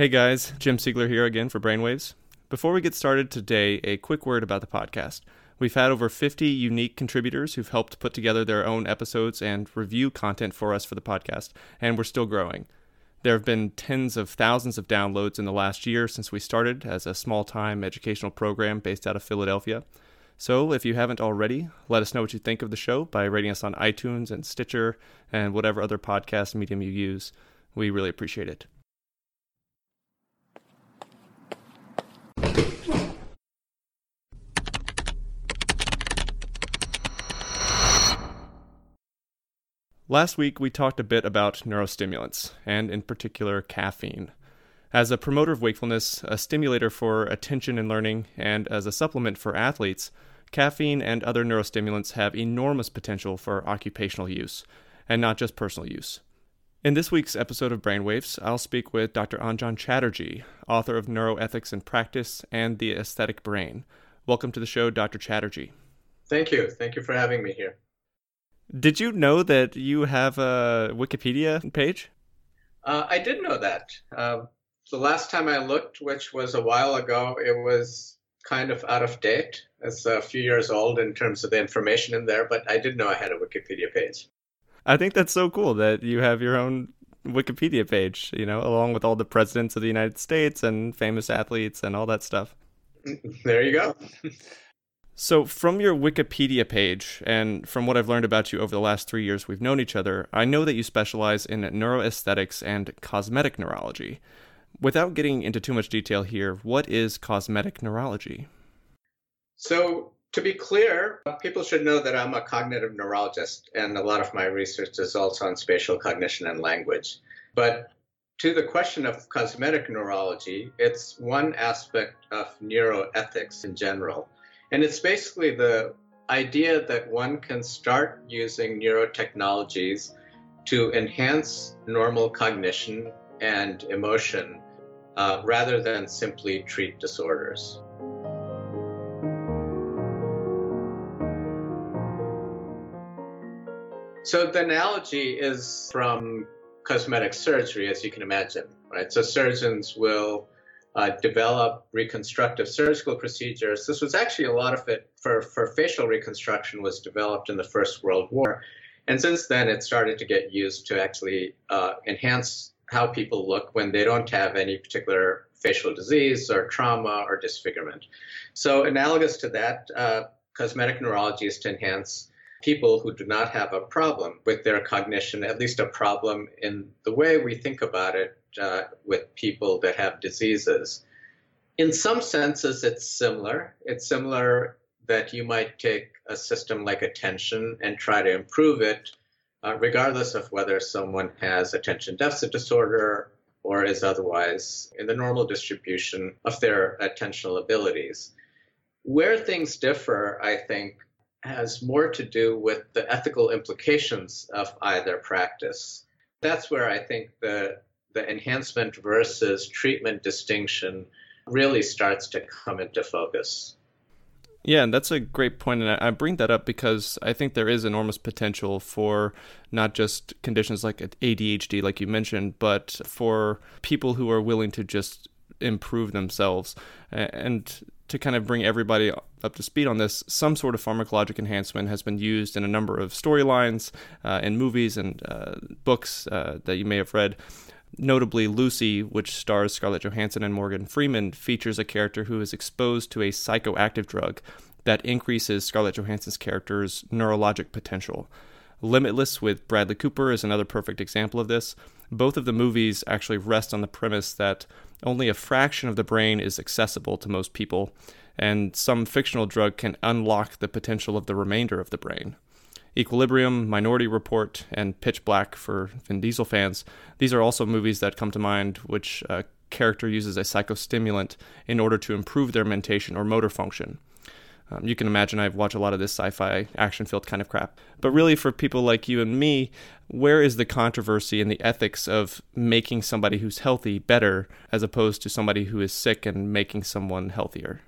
Hey guys, Jim Siegler here again for Brainwaves. Before we get started today, a quick word about the podcast. We've had over 50 unique contributors who've helped put together their own episodes and review content for us for the podcast, and we're still growing. There have been tens of thousands of downloads in the last year since we started as a small time educational program based out of Philadelphia. So, if you haven't already, let us know what you think of the show by rating us on iTunes and Stitcher and whatever other podcast medium you use. We really appreciate it. Last week, we talked a bit about neurostimulants, and in particular, caffeine. As a promoter of wakefulness, a stimulator for attention and learning, and as a supplement for athletes, caffeine and other neurostimulants have enormous potential for occupational use, and not just personal use. In this week's episode of Brainwaves, I'll speak with Dr. Anjan Chatterjee, author of Neuroethics in Practice and The Aesthetic Brain. Welcome to the show, Dr. Chatterjee. Thank you. Thank you for having me here. Did you know that you have a Wikipedia page? Uh, I did know that. Uh, the last time I looked, which was a while ago, it was kind of out of date. It's a few years old in terms of the information in there, but I did know I had a Wikipedia page. I think that's so cool that you have your own Wikipedia page, you know, along with all the presidents of the United States and famous athletes and all that stuff. There you go. So, from your Wikipedia page, and from what I've learned about you over the last three years we've known each other, I know that you specialize in neuroaesthetics and cosmetic neurology. Without getting into too much detail here, what is cosmetic neurology? So, to be clear, people should know that I'm a cognitive neurologist, and a lot of my research is also on spatial cognition and language. But to the question of cosmetic neurology, it's one aspect of neuroethics in general. And it's basically the idea that one can start using neurotechnologies to enhance normal cognition and emotion uh, rather than simply treat disorders. So the analogy is from cosmetic surgery, as you can imagine, right? So surgeons will uh, develop reconstructive surgical procedures. This was actually a lot of it for, for facial reconstruction was developed in the First World War. And since then, it started to get used to actually uh, enhance how people look when they don't have any particular facial disease or trauma or disfigurement. So, analogous to that, uh, cosmetic neurology is to enhance people who do not have a problem with their cognition, at least a problem in the way we think about it uh, with people that have diseases. In some senses, it's similar. It's similar that you might take a system like attention and try to improve it, uh, regardless of whether someone has attention deficit disorder or is otherwise in the normal distribution of their attentional abilities. Where things differ, I think, has more to do with the ethical implications of either practice. That's where I think the the enhancement versus treatment distinction really starts to come into focus. Yeah, and that's a great point, and I bring that up because I think there is enormous potential for not just conditions like ADHD, like you mentioned, but for people who are willing to just improve themselves. And to kind of bring everybody up to speed on this, some sort of pharmacologic enhancement has been used in a number of storylines, uh, in movies and uh, books uh, that you may have read. Notably, Lucy, which stars Scarlett Johansson and Morgan Freeman, features a character who is exposed to a psychoactive drug that increases Scarlett Johansson's character's neurologic potential. Limitless with Bradley Cooper is another perfect example of this. Both of the movies actually rest on the premise that only a fraction of the brain is accessible to most people, and some fictional drug can unlock the potential of the remainder of the brain. Equilibrium, Minority Report, and Pitch Black for Vin Diesel fans. These are also movies that come to mind which a character uses a psychostimulant in order to improve their mentation or motor function. Um, you can imagine I've watched a lot of this sci fi action filled kind of crap. But really, for people like you and me, where is the controversy and the ethics of making somebody who's healthy better as opposed to somebody who is sick and making someone healthier?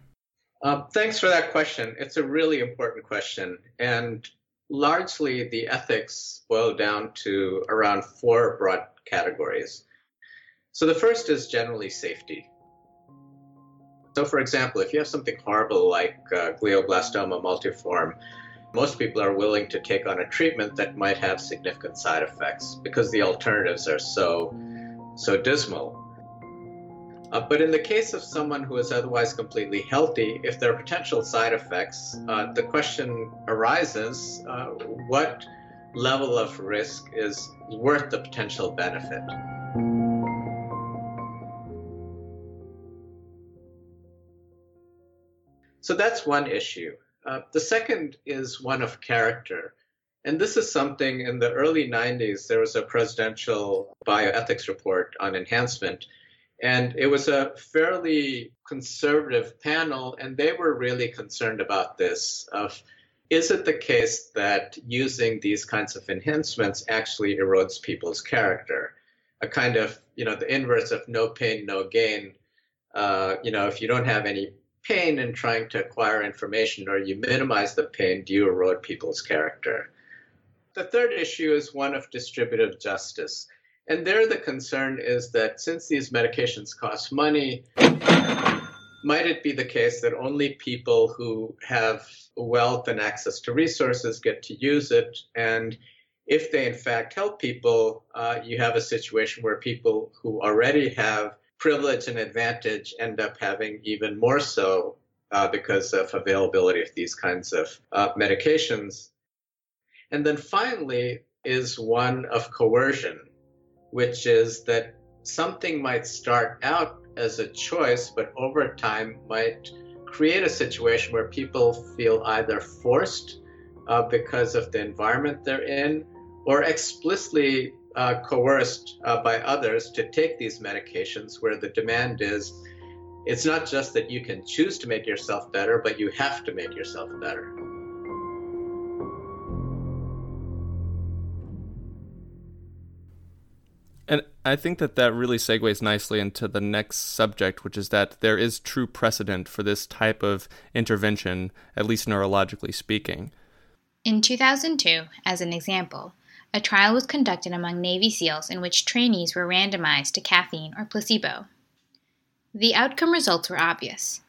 Uh, thanks for that question. It's a really important question. And largely the ethics boil down to around four broad categories. So the first is generally safety. So, for example, if you have something horrible like uh, glioblastoma multiforme, most people are willing to take on a treatment that might have significant side effects because the alternatives are so so dismal. Uh, but in the case of someone who is otherwise completely healthy, if there are potential side effects, uh, the question arises uh, what level of risk is worth the potential benefit? So that's one issue. Uh, the second is one of character. And this is something in the early 90s, there was a presidential bioethics report on enhancement. And it was a fairly conservative panel, and they were really concerned about this of is it the case that using these kinds of enhancements actually erodes people's character? A kind of, you know, the inverse of no pain, no gain. Uh, you know, if you don't have any pain in trying to acquire information or you minimize the pain, do you erode people's character? The third issue is one of distributive justice. And there, the concern is that since these medications cost money, might it be the case that only people who have wealth and access to resources get to use it? And if they in fact help people, uh, you have a situation where people who already have privilege and advantage end up having even more so uh, because of availability of these kinds of uh, medications. And then finally is one of coercion, which is that something might start out as a choice, but over time might create a situation where people feel either forced uh, because of the environment they're in or explicitly uh, coerced uh, by others to take these medications where the demand is it's not just that you can choose to make yourself better, but you have to make yourself better. And I think that that really segues nicely into the next subject, which is that there is true precedent for this type of intervention, at least neurologically speaking. In 2002, as an example, a trial was conducted among Navy SEALs in which trainees were randomized to caffeine or placebo. The outcome results were obvious.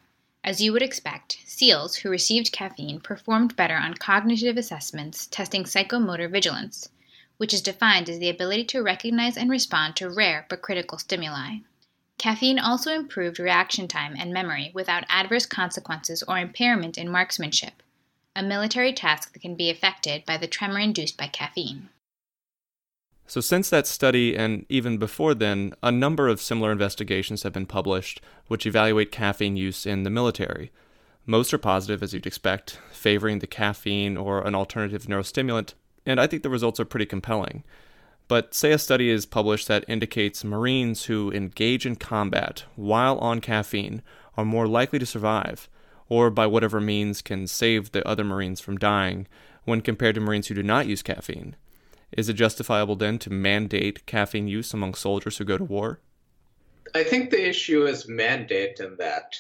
As you would expect, SEALs who received caffeine performed better on cognitive assessments testing psychomotor vigilance, which is defined as the ability to recognize and respond to rare but critical stimuli. Caffeine also improved reaction time and memory without adverse consequences or impairment in marksmanship, a military task that can be affected by the tremor induced by caffeine. So, since that study and even before then, a number of similar investigations have been published which evaluate caffeine use in the military. Most are positive, as you'd expect, favoring the caffeine or an alternative neurostimulant, and I think the results are pretty compelling. But say a study is published that indicates Marines who engage in combat while on caffeine are more likely to survive, or by whatever means can save the other Marines from dying, when compared to Marines who do not use caffeine. Is it justifiable then to mandate caffeine use among soldiers who go to war? I think the issue is mandate in that.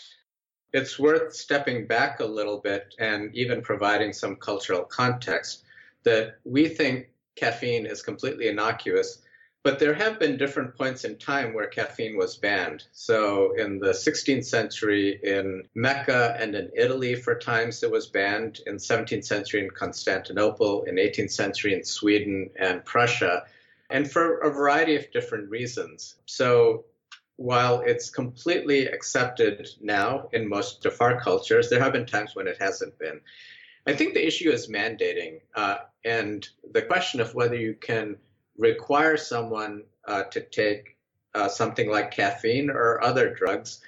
It's worth stepping back a little bit and even providing some cultural context that we think caffeine is completely innocuous but there have been different points in time where caffeine was banned. So in the 16th century in Mecca and in Italy for times it was banned, in 17th century in Constantinople, in 18th century in Sweden and Prussia, and for a variety of different reasons. So while it's completely accepted now in most of our cultures, there have been times when it hasn't been. I think the issue is mandating uh, and the question of whether you can require someone uh, to take uh, something like caffeine or other drugs.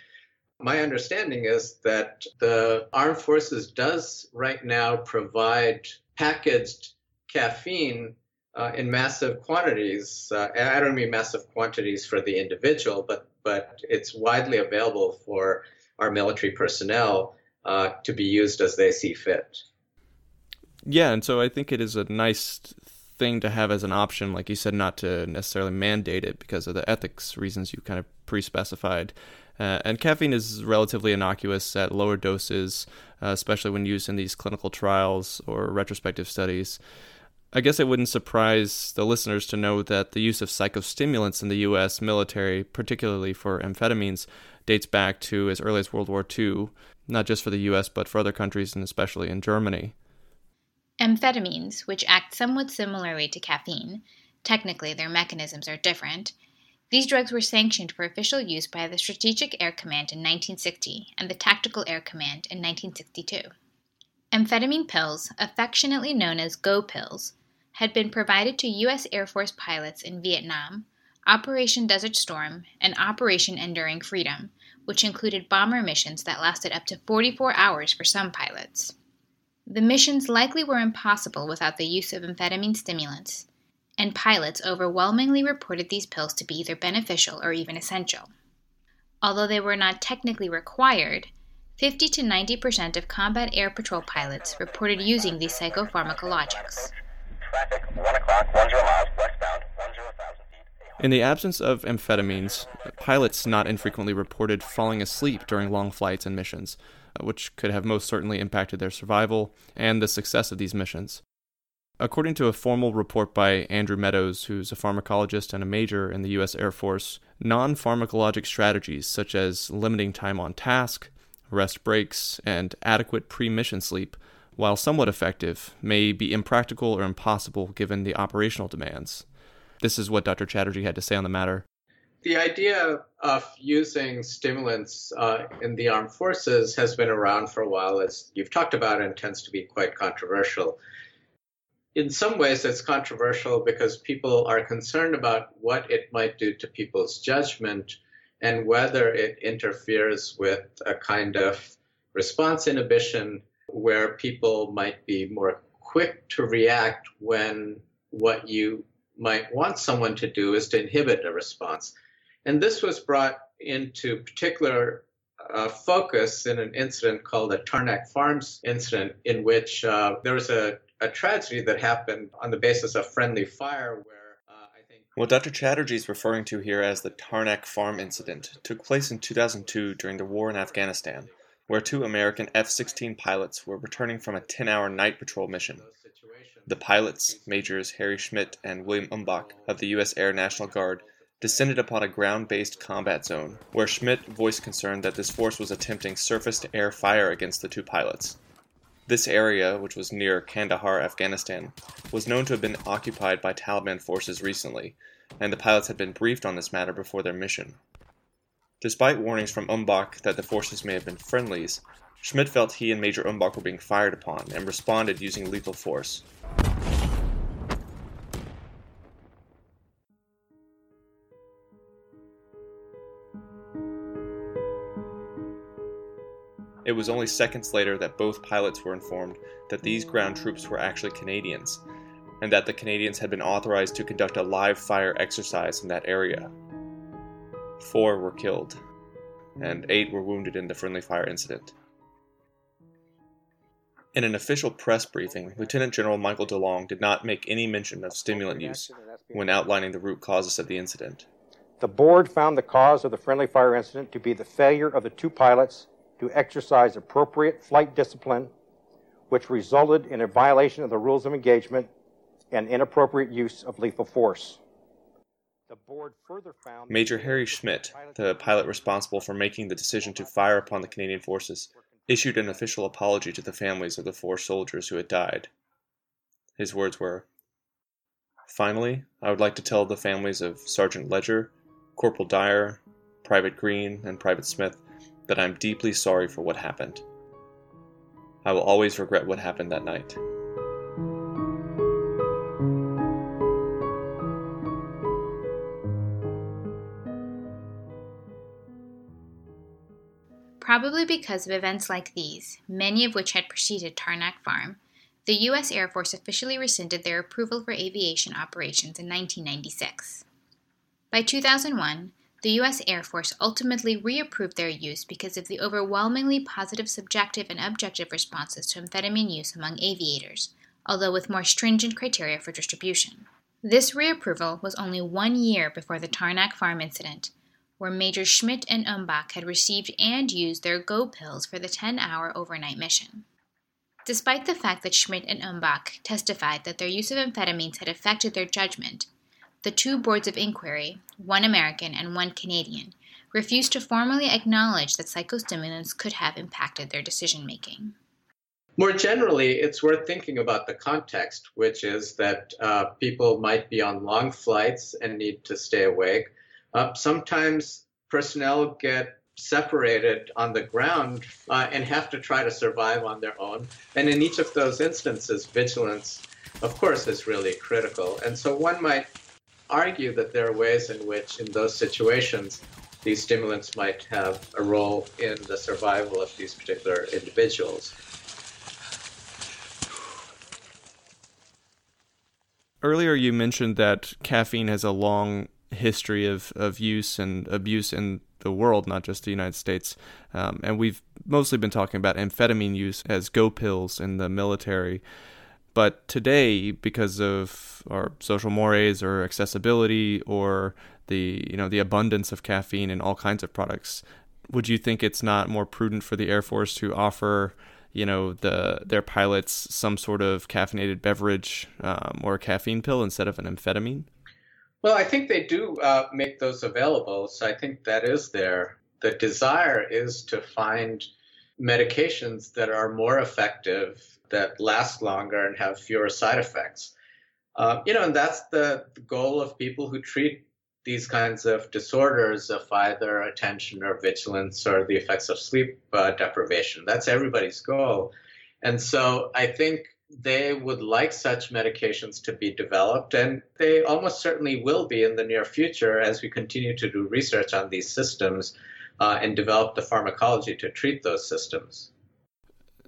My understanding is that the armed forces does right now provide packaged caffeine uh, in massive quantities. Uh, I don't mean massive quantities for the individual, but but it's widely available for our military personnel uh, to be used as they see fit. Yeah, and so I think it is a nice thing to have as an option, like you said, not to necessarily mandate it because of the ethics reasons you kind of pre specified. Uh, and caffeine is relatively innocuous at lower doses, uh, especially when used in these clinical trials or retrospective studies. I guess it wouldn't surprise the listeners to know that the use of psychostimulants in the U.S. military, particularly for amphetamines, dates back to as early as World War II, not just for the U.S., but for other countries and especially in Germany. Amphetamines, which act somewhat similarly to caffeine, technically their mechanisms are different. These drugs were sanctioned for official use by the Strategic Air Command in 1960 and the Tactical Air Command in 1962. Amphetamine pills, affectionately known as Go pills, had been provided to U.S. Air Force pilots in Vietnam, Operation Desert Storm, and Operation Enduring Freedom, which included bomber missions that lasted up to 44 hours for some pilots. The missions likely were impossible without the use of amphetamine stimulants, and pilots overwhelmingly reported these pills to be either beneficial or even essential. Although they were not technically required, 50 to 90 percent of combat air patrol pilots reported using these psychopharmacologics. Traffic, 1 o'clock, 10 miles, westbound, feet. In the absence of amphetamines, pilots not infrequently reported falling asleep during long flights and missions, which could have most certainly impacted their survival and the success of these missions. According to a formal report by Andrew Meadows, who's a pharmacologist and a major in the U.S. Air Force, non pharmacologic strategies such as limiting time on task, rest breaks, and adequate pre mission sleep, while somewhat effective, may be impractical or impossible given the operational demands. This is what Dr. Chatterjee had to say on the matter the idea of using stimulants uh, in the armed forces has been around for a while, as you've talked about, and tends to be quite controversial. In some ways, it's controversial because people are concerned about what it might do to people's judgment and whether it interferes with a kind of response inhibition where people might be more quick to react when what you might want someone to do is to inhibit a response. And this was brought into particular uh, focus in an incident called the Tarnak Farms incident, in which uh, there was a, a, tragedy that happened on the basis of friendly fire. Where uh, I think what Dr. Chatterjee is referring to here as the Tarnak Farm incident took place in 2002 during the war in Afghanistan, where two American F 16 pilots were returning from a 10 hour night patrol mission. The pilots, Majors Harry Schmidt and William Umbach of the U.S. Air National Guard, descended upon a ground-based combat zone, where Schmidt voiced concern that this force was attempting surface-to-air fire against the two pilots. This area, which was near Kandahar, Afghanistan, was known to have been occupied by Taliban forces recently, and the pilots had been briefed on this matter before their mission. Despite warnings from Umbach that the forces may have been friendlies, Schmidt felt he and Major Umbach were being fired upon and responded using lethal force. It was only seconds later that both pilots were informed that these ground troops were actually Canadians, and that the Canadians had been authorized to conduct a live fire exercise in that area. Four were killed, and eight were wounded in the friendly fire incident. In an official press briefing, Lieutenant General Michael DeLong did not make any mention of stimulant use when outlining the root causes of the incident. The board found the cause of the friendly fire incident to be the failure of the two pilots to exercise appropriate flight discipline, which resulted in a violation of the rules of engagement and inappropriate use of lethal force. The board further found Major Harry Schmidt, the pilot responsible for making the decision to fire upon the Canadian forces, issued an official apology to the families of the four soldiers who had died. His words were Finally, I would like to tell the families of Sergeant Ledger, Corporal Dyer, Private Green, and Private Smith that I'm deeply sorry for what happened. I will always regret what happened that night. Probably because of events like these, many of which had preceded Tarnak Farm, the U.S. Air Force officially rescinded their approval for aviation operations in 1996. By 2001, the U.S. Air Force ultimately reapproved their use because of the overwhelmingly positive subjective and objective responses to amphetamine use among aviators, although with more stringent criteria for distribution. This reapproval was only one year before the Tarnak Farm incident, where Major Schmidt and Umbach had received and used their Go pills for the 10 hour overnight mission. Despite the fact that Schmidt and Umbach testified that their use of amphetamines had affected their judgment, the two boards of inquiry, one American and one Canadian, refused to formally acknowledge that psychostimulants could have impacted their decision making. More generally, it's worth thinking about the context, which is that uh, people might be on long flights and need to stay awake. Uh, sometimes personnel get separated on the ground uh, and have to try to survive on their own. And in each of those instances, vigilance, of course, is really critical. And so one might argue that there are ways in which, in those situations, these stimulants might have a role in the survival of these particular individuals. Earlier, you mentioned that caffeine has a long history of, of use and abuse in the world, not just the United States. Um, and we've mostly been talking about amphetamine use as go pills in the military. But today, because of our social mores or accessibility or the you know the abundance of caffeine in all kinds of products, would you think it's not more prudent for the Air Force to offer you know the their pilots some sort of caffeinated beverage um, or a caffeine pill instead of an amphetamine? Well, I think they do uh, make those available, so I think that is there. The desire is to find medications that are more effective that last longer and have fewer side effects. Uh, you know, and that's the, the goal of people who treat these kinds of disorders of either attention or vigilance or the effects of sleep uh, deprivation. That's everybody's goal. And so I think they would like such medications to be developed, and they almost certainly will be in the near future as we continue to do research on these systems uh, and develop the pharmacology to treat those systems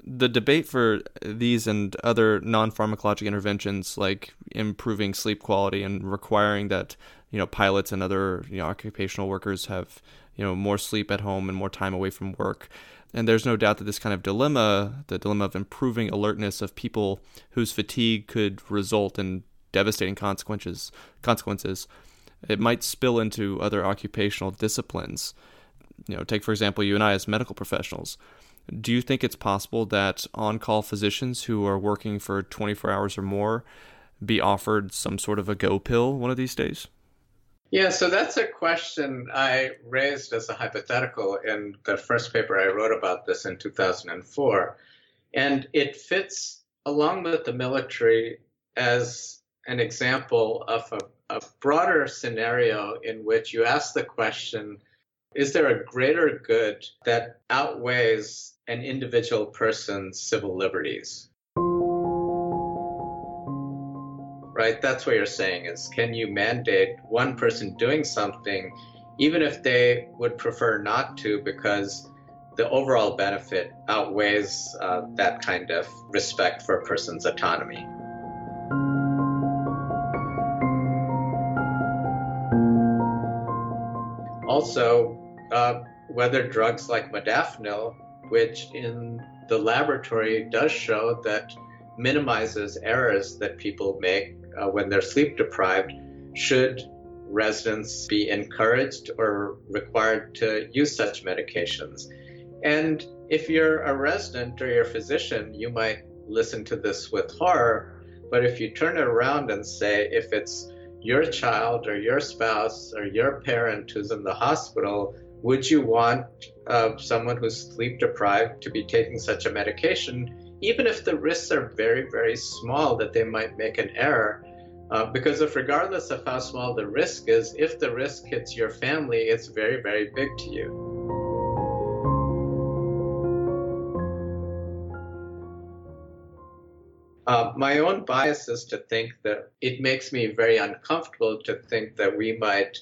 the debate for these and other non-pharmacologic interventions like improving sleep quality and requiring that you know pilots and other you know occupational workers have you know more sleep at home and more time away from work. And there's no doubt that this kind of dilemma the dilemma of improving alertness of people whose fatigue could result in devastating consequences consequences it might spill into other occupational disciplines. You know take for example you and I as medical professionals do you think it's possible that on call physicians who are working for 24 hours or more be offered some sort of a go pill one of these days? Yeah, so that's a question I raised as a hypothetical in the first paper I wrote about this in 2004. And it fits along with the military as an example of a, a broader scenario in which you ask the question is there a greater good that outweighs an individual person's civil liberties? Right? That's what you're saying is can you mandate one person doing something even if they would prefer not to because the overall benefit outweighs uh, that kind of respect for a person's autonomy. Also, uh, whether drugs like modafinil, which in the laboratory does show that minimizes errors that people make uh, when they're sleep deprived, should residents be encouraged or required to use such medications? And if you're a resident or you're physician, you might listen to this with horror. But if you turn it around and say, if it's your child or your spouse or your parent who's in the hospital, would you want uh, someone who's sleep deprived to be taking such a medication, even if the risks are very, very small that they might make an error? Uh, because if regardless of how small the risk is, if the risk hits your family, it's very, very big to you. Uh, my own bias is to think that it makes me very uncomfortable to think that we might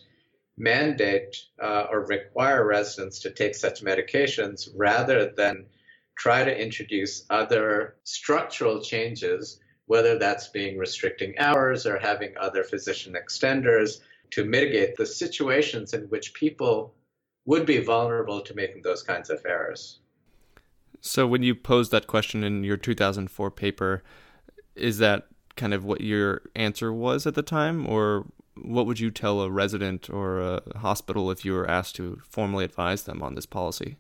mandate uh, or require residents to take such medications rather than try to introduce other structural changes, whether that's being restricting hours or having other physician extenders to mitigate the situations in which people would be vulnerable to making those kinds of errors. So, when you posed that question in your 2004 paper, is that kind of what your answer was at the time, or what would you tell a resident or a hospital if you were asked to formally advise them on this policy?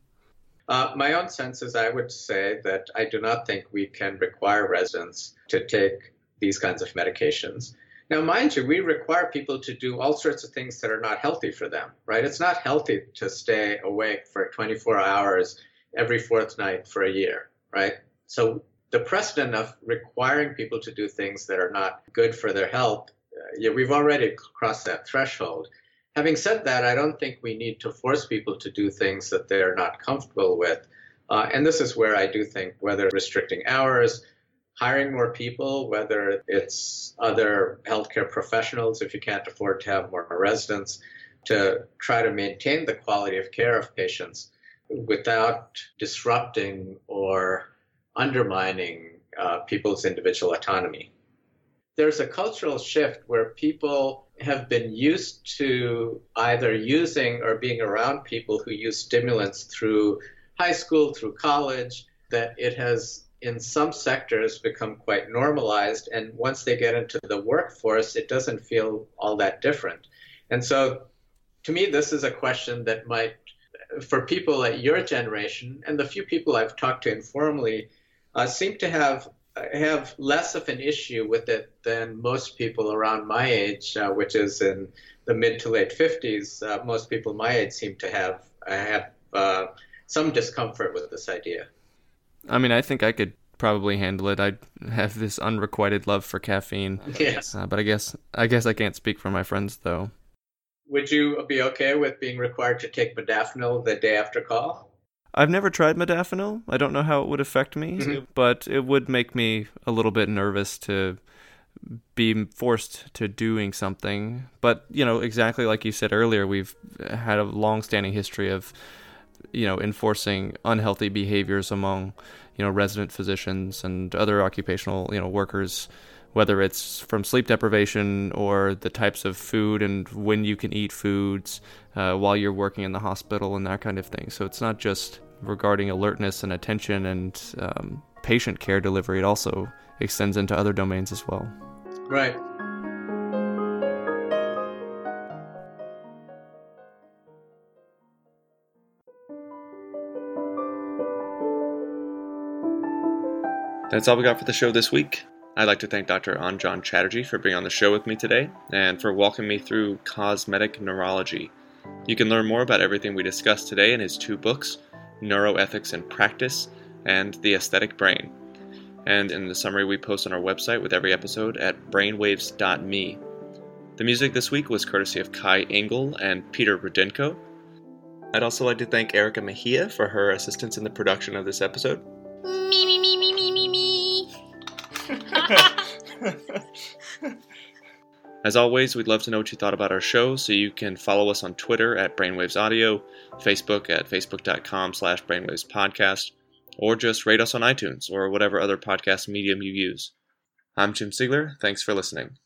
Uh, my own sense is I would say that I do not think we can require residents to take these kinds of medications. Now, mind you, we require people to do all sorts of things that are not healthy for them, right? It's not healthy to stay awake for 24 hours every fourth night for a year, right? So the precedent of requiring people to do things that are not good for their health, yeah, we've already crossed that threshold. Having said that, I don't think we need to force people to do things that they're not comfortable with. Uh, and this is where I do think whether restricting hours, hiring more people, whether it's other healthcare professionals, if you can't afford to have more residents, to try to maintain the quality of care of patients without disrupting or undermining uh, people's individual autonomy. There's a cultural shift where people have been used to either using or being around people who use stimulants through high school, through college, that it has in some sectors become quite normalized. And once they get into the workforce, it doesn't feel all that different. And so to me, this is a question that might, for people at your generation and the few people I've talked to informally, uh, seem to have have less of an issue with it than most people around my age, uh, which is in the mid to late 50s. Uh, most people my age seem to have have uh, some discomfort with this idea. I mean, I think I could probably handle it. I have this unrequited love for caffeine. Yes. Uh, but I guess I guess I can't speak for my friends though. Would you be okay with being required to take modafinil the day after call? I've never tried modafinil. I don't know how it would affect me, mm-hmm. but it would make me a little bit nervous to be forced to doing something. But, you know, exactly like you said earlier, we've had a long-standing history of you know enforcing unhealthy behaviors among you know resident physicians and other occupational you know workers whether it's from sleep deprivation or the types of food and when you can eat foods uh, while you're working in the hospital and that kind of thing so it's not just regarding alertness and attention and um, patient care delivery it also extends into other domains as well right That's all we got for the show this week. I'd like to thank Dr. Anjan Chatterjee for being on the show with me today and for walking me through cosmetic neurology. You can learn more about everything we discussed today in his two books, Neuroethics and Practice and The Aesthetic Brain, and in the summary we post on our website with every episode at brainwaves.me. The music this week was courtesy of Kai Engel and Peter Rudenko. I'd also like to thank Erica Mejia for her assistance in the production of this episode. As always, we'd love to know what you thought about our show, so you can follow us on Twitter at Brainwaves Audio, Facebook at facebook.com slash brainwavespodcast, or just rate us on iTunes or whatever other podcast medium you use. I'm Jim Siegler. Thanks for listening.